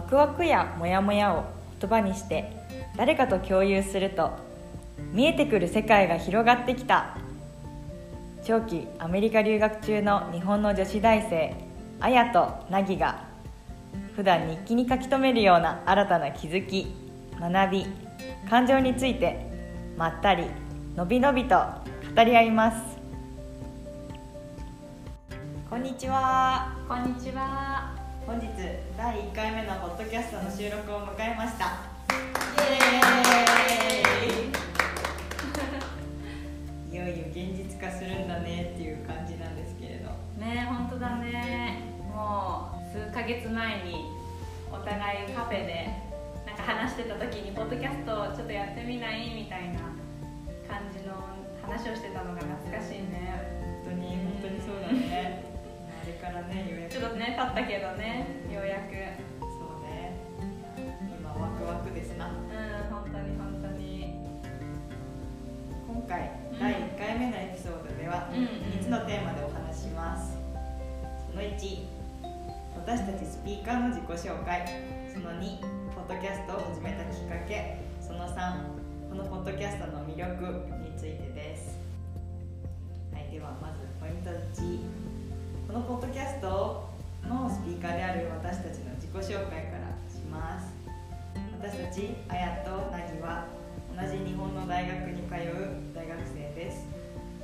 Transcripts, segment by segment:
ワクワクやモヤモヤを言葉にして誰かと共有すると見えてくる世界が広がってきた。長期アメリカ留学中の日本の女子大生あやとなぎが普段日記に書き留めるような新たな気づき学び感情についてまったりのびのびと語り合います。こんにちは。こんにちは。本日第1回目のポッドキャストの収録を迎えました。イエーイ。いよいよ現実化するんだねっていう感じなんですけれど。ね、本当だね。もう数ヶ月前にお互いカフェでなんか話してた時にポッドキャストちょっとやってみない？みたいな感じの話をしてたのが懐かしいね。本当に本当にそうだね。あれからねね経ったけどね、ようやく。そうね。今ワクワクですな。うん、本当に本当に。今回、うん。第1回目のエピソードではうんうん。3つのテーマでお話しします。その1私たちスピーカーの自己紹介。その2ポッドキャストを始めたきっかけ。その3このポッドキャストの魅力についてです。はいではまずポイント1このポッドキャストのスピーカーである私たちの自己紹介からします。私たちあやとなぎは同じ日本の大学に通う大学生です。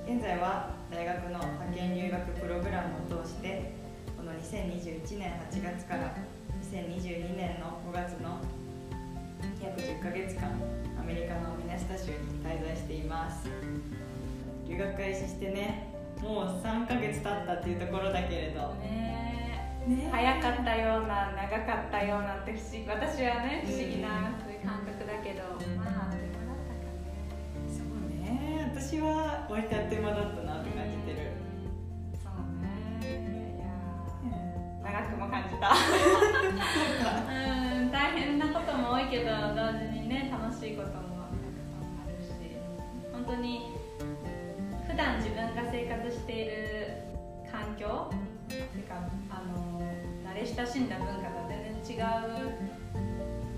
現在は大学の派遣留学プログラムを通してこの2021年8月から2022年の5月の約10ヶ月間アメリカのミネスタ州に滞在しています。留学開始してねもう3ヶ月経ったっていうところだけれど。ねね。早かったような長かったようなって不思議私はね不思議なそういう感覚だけどまああっという間だったかね。そうね。私は割とあっという間だったなって感じてる。そうね。いやうんー長くも感じた。うん。大変なことも多いけど同時にね楽しいこともたくさんあるし本当に普段自分が生活している環境っていうかあの慣れ親しんだ文化と全然違う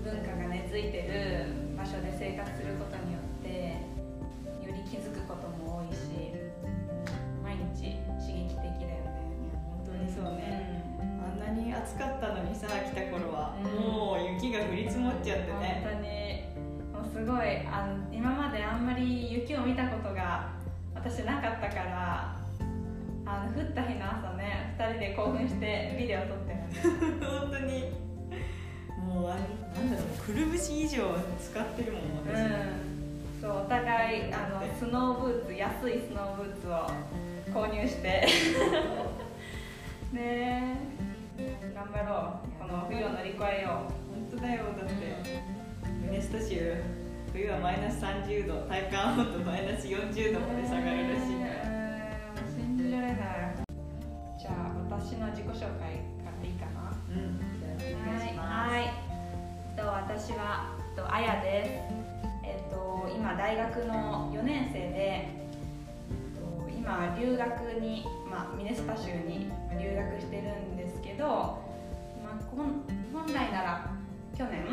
文化が根付いてる場所で生活することによってより気づくことも多いし毎日刺激的だよね。本当にそうね、あんなに暑かったのにさ来た頃は、うんもう雪が降り積もっちゃってね。本当に。もうすごいあの今まであんまり雪を見たことが私なかったからあの降った日の朝ね2人で興奮してビデオ撮ってるんで 本当に。もうあんなんだろうくるぶし以上使ってるもん私、うん。そうお互いあのスノーブーツ安いスノーブーツを購入して。ねえ。頑張ろう。この冬を乗り越えよう。本当だよ。だってミネスタ州冬はマイナス30度体感温度マイナス40度まで下がるらしいから、じられないじゃあ私の自己紹介からいいかな？うん。じゃあお願い。しますはい、はい、と私はとあやですえっと今大学の4年生でえっと今留学にまあミネソタ州に留学してるんですけどまあこん本来なら去年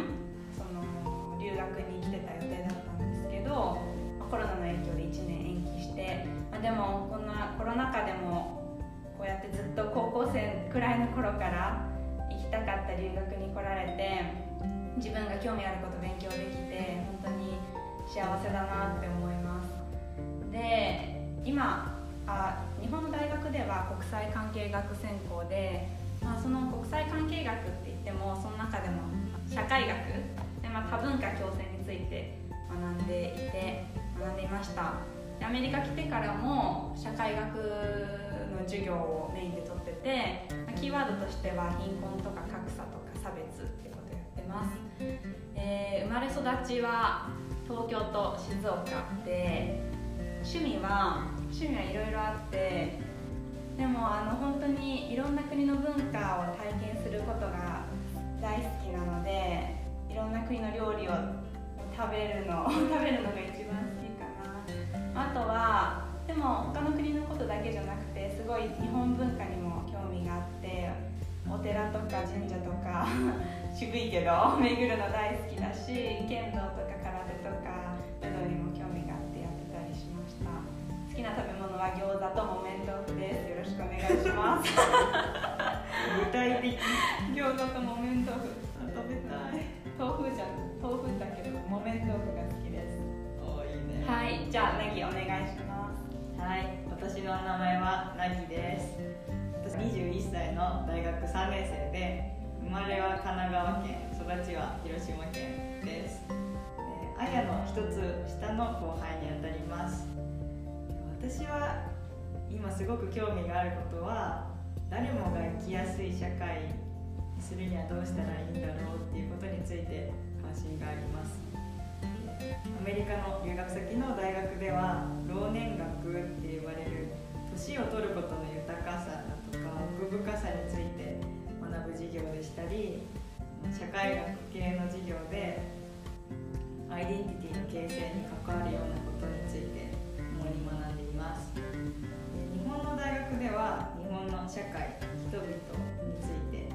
その留学に来てた予定だったんですけどコロナの影響で1年延期して、まあ、でもこんなコロナ禍でもこうやってずっと高校生くらいの頃から行きたかった留学に来られて自分が興味あること勉強できて本当に幸せだなって思います。で今あ日本の大学では国際関係学専攻で、まあ、その国際関係学って言ってもその中でも社会学で、まあ、多文化共生について学んでいて学んでいました。アメリカ来てからも社会学の授業をメインで取ってて、まキーワードとしては貧困とか格差とか差別ってことやってます、えー生まれ育ちは東京と静岡で趣味は趣味はいろいろあってでもあの本当にいろんな国の文化を体験することが大好きなのでいろんな国の料理を食べるの 食べるのが一番好きかな。あとはでも他の国のことだけじゃなくてすごい日本文化にも興味があってお寺とか神社とか 渋いけど巡るの大好きだし剣道とか空手とか武道にも興味があってやってたりしました。好きな食べ物は餃子と木綿豆腐です。よろしくお願いします。具体的。餃子と木綿豆腐。食べたい。豆腐じゃ豆腐だけど木綿豆腐が好きはいじゃあネギお願いします。はい私の名前はなぎです。私21歳の大学3年生で生まれは神奈川県育ちは広島県です。えあやの一つ下の後輩にあたります。私は今すごく興味があることは誰もが生きやすい社会にするにはどうしたらいいんだろうっていうことについて関心があります。アメリカの留学先の大学では老年学って呼ばれる年を取ることの豊かさだとか奥深さについて学ぶ授業でしたり社会学系の授業でアイデンティティの形成に関わるようなことについて主に学んでいます。日本の大学では日本の社会人々についてい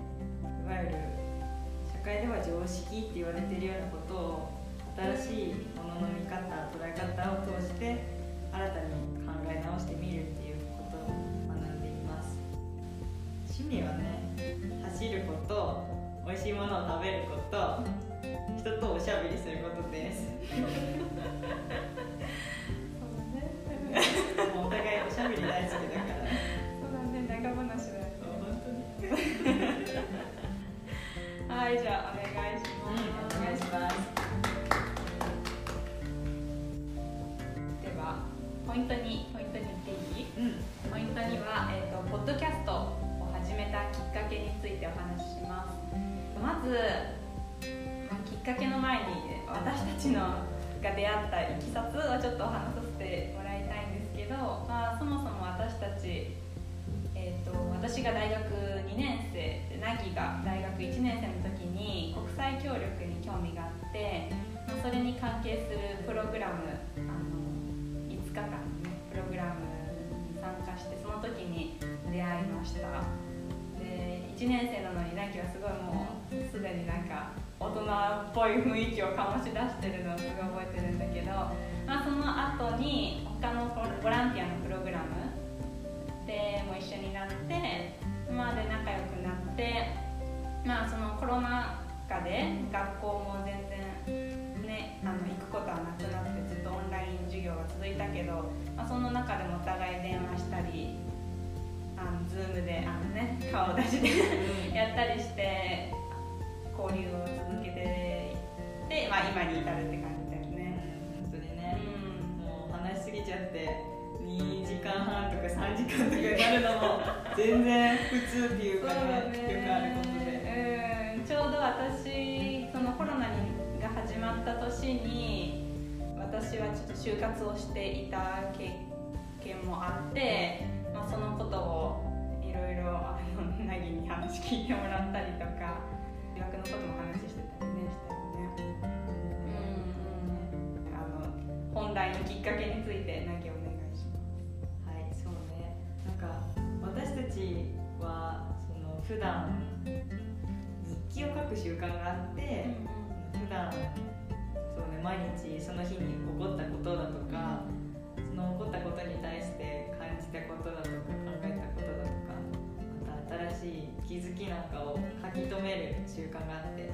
わゆる社会では常識って言われてるようなことを新しいものの見方捉え方を通して新たに考え直してみるっていうことを学んでいます。趣味はね走ること美味しいものを食べること人とおしゃべりすることです。でナギが大学1年生の時に国際協力に興味があって、ま、それに関係するプログラムあの5日間の、ね、プログラムに参加してその時に出会いました。で1年生なのにナギはすごいもうすでになんか大人っぽい雰囲気を醸し出してるのをすごい覚えてるんだけど、まあ、その後に他のボランティアのプログラムでも一緒になって、まあ、で仲良くなって、まあ、そのコロナ禍で学校も全然、ね、あの行くことはなくなってずっとオンライン授業が続いたけど、まあ、その中でもお互い電話したりあの Zoom であの、ね、顔出しでやったりして交流を続けていって、まあ、今に至るって感じだよね。本当にね。うん。もう話しすぎちゃって2時間半とか3時間とかになるのも全然普通っていうかねよくあることで。うんちょうど私そのコロナにが始まった年に私はちょっと就活をしていた経験もあって、まあ、そのことをいろいろあのなぎに話聞いてもらったりとか留学のことも話してたりねしたよね。うんあの本題のきっかけについてなぎお普段日記を書く習慣があって、普段そうね毎日その日に起こったことだとかその起こったことに対して感じたことだとか考えたことだとかまた新しい気づきなんかを書き留める習慣があって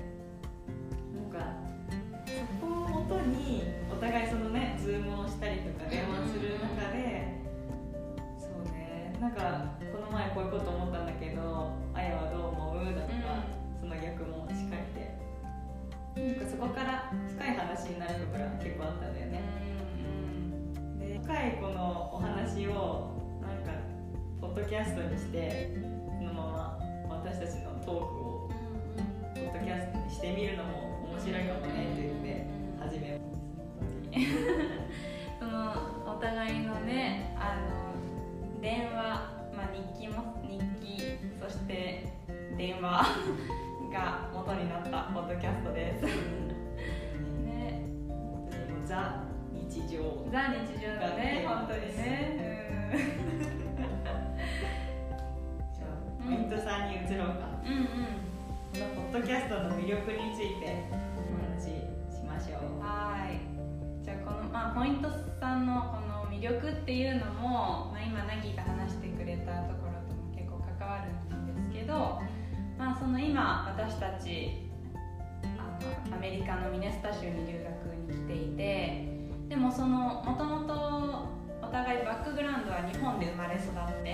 なんかそこをもとにお互いそのねズームをしたりとか電話する中でそうねなんかこの前こういうこと思ったんなんかそこから深い話になることが結構あったんだよね。で深いこのお話をなんかポッドキャストにしてそのまま私たちのトークをポッドキャストにしてみるのも面白いかもねって言って始めます そのお互いのねあの電話、まあ、日記も日記そして電話。が元になったポッドキャストです。ね、本当にもうザ日常。ザ日常だね本当にね。じゃあポイント3に移ろうか。うんうん。うんこのポッドキャストの魅力についてお話ししましょう。はい。じゃあこの、まあ、ポイントさんのこの魅力っていうのも、まあ、今ナギが話してくれたところとも結構関わるんですけど、まあ、その今私たちあのアメリカのミネスタ州に留学に来ていてでもそのもともとお互いバックグラウンドは日本で生まれ育って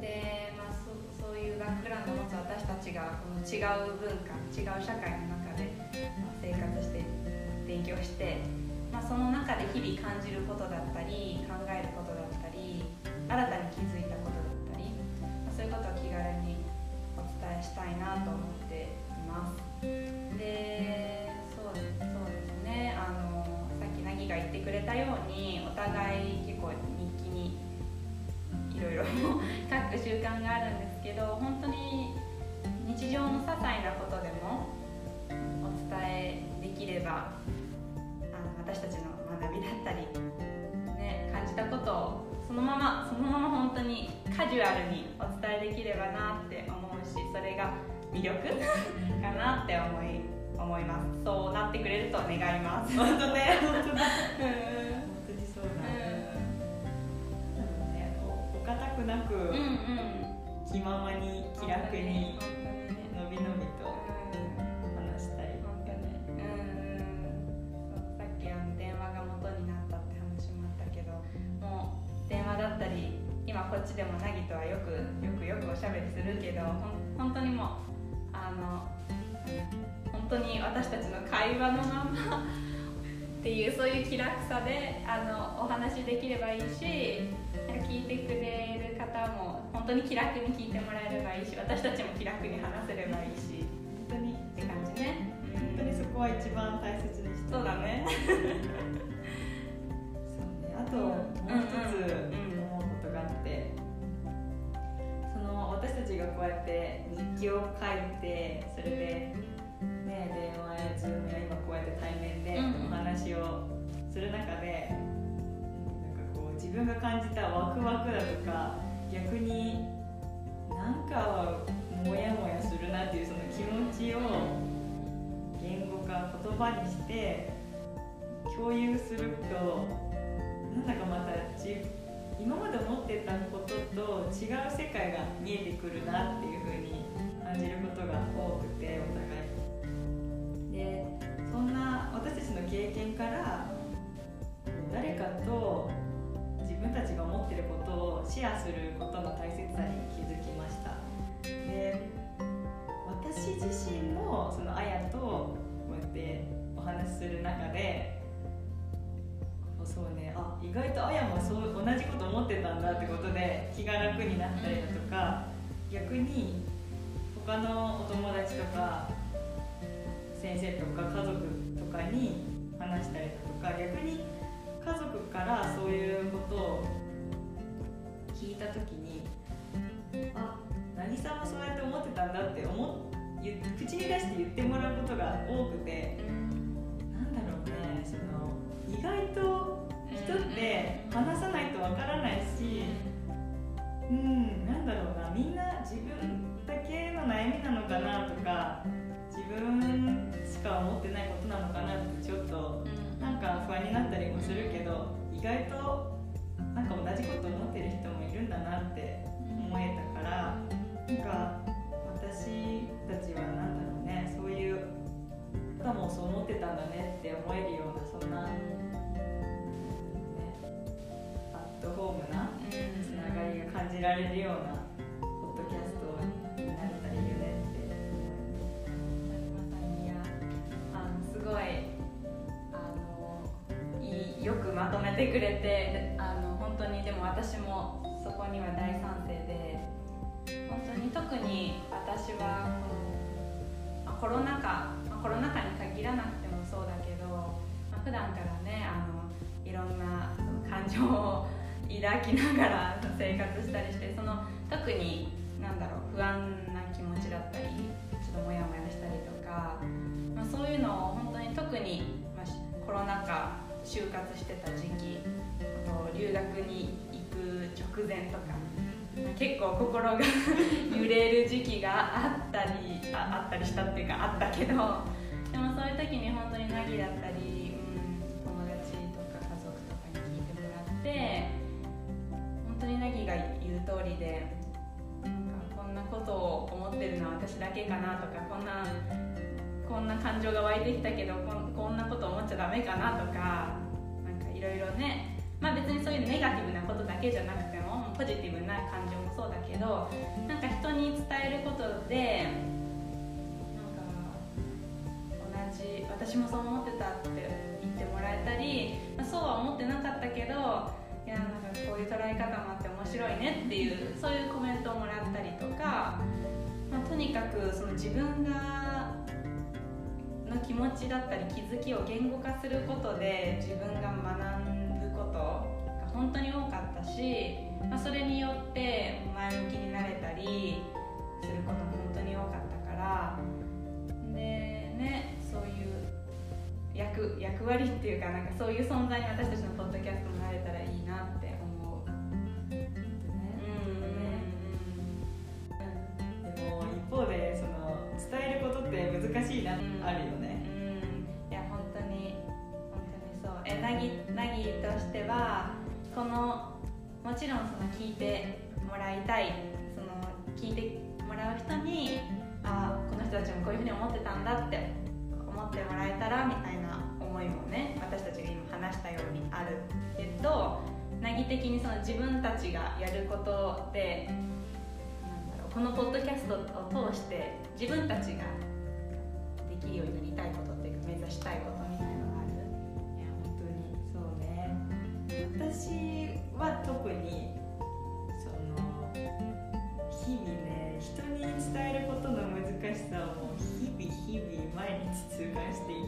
で、まあ、そそういうバックグラウンドを持つ私たちがこの違う文化違う社会の中で生活して勉強して、まあ、その中で日々感じることだったり考えることだったり新たに習慣があるんですけど本当に日常の些細なことでもお伝えできればあの私たちの学びだったり、ね、感じたことをそのままそのまま本当にカジュアルにお伝えできればなって思うしそれが魅力 かなって思い思います。そうなってくれると願います。本当ね本当だ なく、うんうん。気ままに気楽にのびのびと話したい。本当ねうん。さっきあの電話が元になったって話もあったけどもう電話だったり今こっちでも凪とはよくよくよくおしゃべりするけど本当にもうあの本当に私たちの会話のままっていうそういう気楽さであのお話できればいいし聞いてくれる方も本当に気楽に聞いてもらえればいいし私たちも気楽に話せればいいし本当にって感じね。本当にそこは一番大切にしてそうだね。そうね。あともう一つ思うことがあって、その私たちがこうやって日記を書いてそれで、ね、電話やズームや今こうやって対面でお話をする中で、なんかこう自分が感じたワクワクだとか逆になんかモヤモヤするなっていうその気持ちを言語化言葉にして共有するとなんだかまた今まで思ってたことと違う世界が見えてくるなっていう風に感じることが多くてお互い。でそんな私たちの経験から誰かと分たちが思ってることをシェアすることの大切さに気づきました。で私自身もそのあやとこうやってお話しする中でそうねあ意外とあやもそう同じこと思ってたんだってことで気が楽になったりだとか逆に他のお友達とか先生とか家族とかに話したりだとか逆にからそういうことを聞いた時にあ渚もそうやって思ってたんだって思っ言口に出して言ってもらうことが多くてなんだろうねその意外と人って話さないとわからないしうんなんだろうなみんな自分だけの悩みなのかなとか自分しか思ってないことなのかなってちょっとなんか不安になったりもするけど意外となんか同じこと思ってる人もいるんだなって思えたからなんか私たちはなんだろうねそういう方もそう思ってたんだねって思えるようなそんな、ね、アットホームなつながりが感じられるようなポッドキャストてくれてあの本当にでも私もそこには大賛成で本当に特に私はこの、コロナ禍、ま、コロナ禍に限らなくてもそうだけど、まあ、普段からねあのいろんな感情を抱きながら生活したりしてその特になんだろう不安な気持ちだったりちょっとモヤモヤしたりとか、まあ、そういうのを本当に特に、まあ、コロナ禍就活してた時期と留学に行く直前とか結構心が 揺れる時期があったりああったりしたっていうかあったけどでもそういう時に本当に凪だったり、うん、友達とか家族とかに聞いてもらって本当に凪が言う通りでこんなことを思ってるのは私だけかなとかこんなこんな感情が湧いてきたけどこんなこと思っちゃダメかなとかいろいろねまあ別にそういうネガティブなことだけじゃなくてもポジティブな感情もそうだけどなんか人に伝えることでなんか同じ私もそう思ってたって言ってもらえたり、まあ、そうは思ってなかったけどいやなんかこういう捉え方もあって面白いねっていうそういうコメントをもらったりとか、まあ、とにかくその自分が気持ちだったり気づきを言語化することで自分が学ぶことが本当に多かったし、まあ、それによって前向きになれたりすることも本当に多かったからでねそういう役役割っていうかなんかそういう存在に私たちのポッドキャストもなれたらいいなってえなぎとしてはこのもちろんその聞いてもらいたいその聞いてもらう人にあこの人たちもこういうふうに思ってたんだって思ってもらえたらみたいな思いもね私たちが今話したようにあるけどなぎ的にその自分たちがやることでこのポッドキャストを通して自分たちができるようになりたいことっていうか目指したいこと私は特にその日々ね人に伝えることの難しさを日々日々毎日痛感してい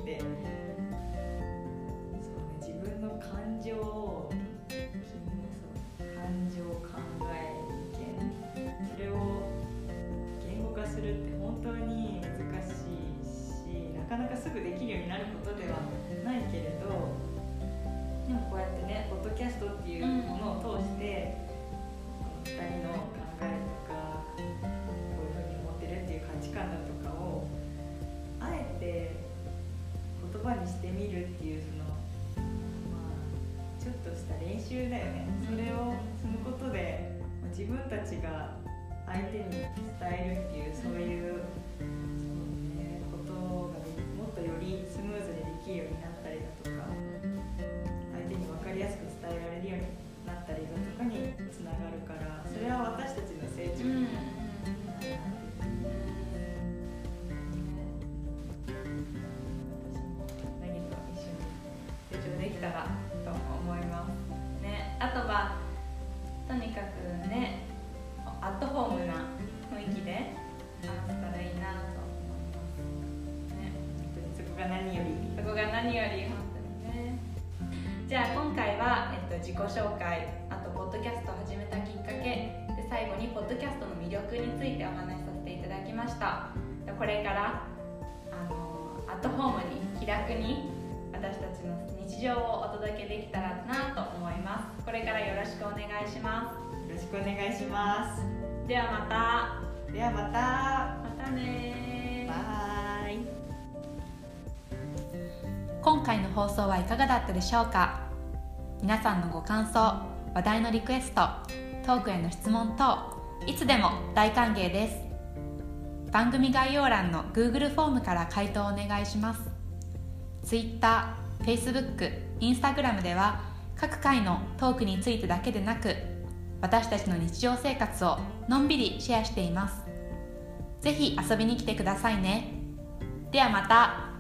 習だよね。それをすることで自分たちが相手に伝えるっていうそういうことがもっとよりスムーズにできるようになったりだとか相手に分かりやすく伝えられるようになったりだとかにつながるからより本当にね。じゃあ今回は、えっと、自己紹介。あとポッドキャストを始めたきっかけで最後にポッドキャストの魅力についてお話しさせていただきました。でこれからあのアットホームに気楽に私たちの日常をお届けできたらなと思いますこれからよろしくお願いしまよろしくお願いします。すではまではまた。たまたね今回の放送はいかがだったでしょうか？皆さんのご感想話題のリクエストトークへの質問等いつでも大歓迎です。番組概要欄の Google フォームから回答をお願いします。Twitter、Facebook、Instagram では各回のトークについてだけでなく私たちの日常生活をのんびりシェアしています。ぜひ遊びに来てくださいね。ではまた。